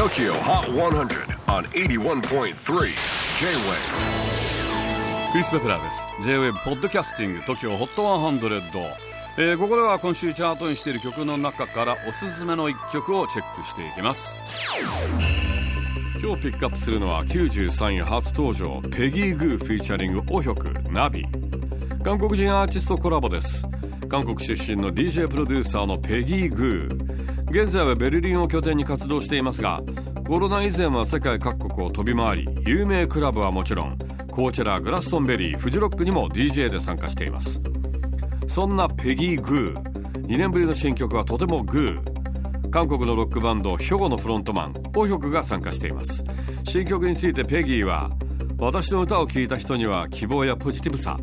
TOKYO HOT 100 on 81.3 J-WAVE. クリス・ベプラーです。J-WAVE ポッドキャスティング TOKYO HOT 100、えー、ここでは今週チャートにしている曲の中からおすすめの一曲をチェックしていきます。今日ピックアップするのは93位初登場ペギー・グーフィーチャリングオヒョクナビ。韓国人アーティストコラボです。韓国出身の DJ プロデューサーのペギー・グー現在はベルリンを拠点に活動していますがコロナ以前は世界各国を飛び回り有名クラブはもちろんコーチェラグラストンベリーフジロックにも DJ で参加しています。そんなペギー・グー2年ぶりの新曲はとてもグー。韓国のロックバンドヒョゴのフロントマンオヒョクが参加しています。新曲についてペギーは私の歌を聴いた人には希望やポジティブさ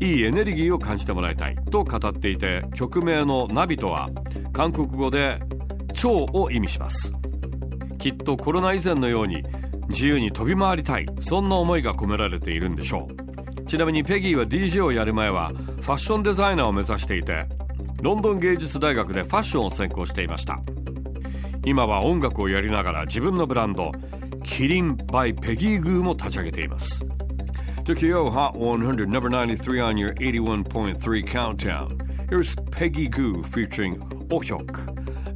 いいエネルギーを感じてもらいたいと語っていて曲名の「ナビ」とは韓国語で「蝶」を意味します。きっとコロナ以前のように自由に飛び回りたいそんな思いが込められているんでしょう。ちなみにペギーは DJ をやる前はファッションデザイナーを目指していてロンドン芸術大学でファッションを専攻していました。今は音楽をやりながら自分のブランドキリン by ペギーグーも立ち上げています。Tokyo Hot 100, number 93 on your 81.3 countdown. Here's Peggy Goo featuring Ohyok,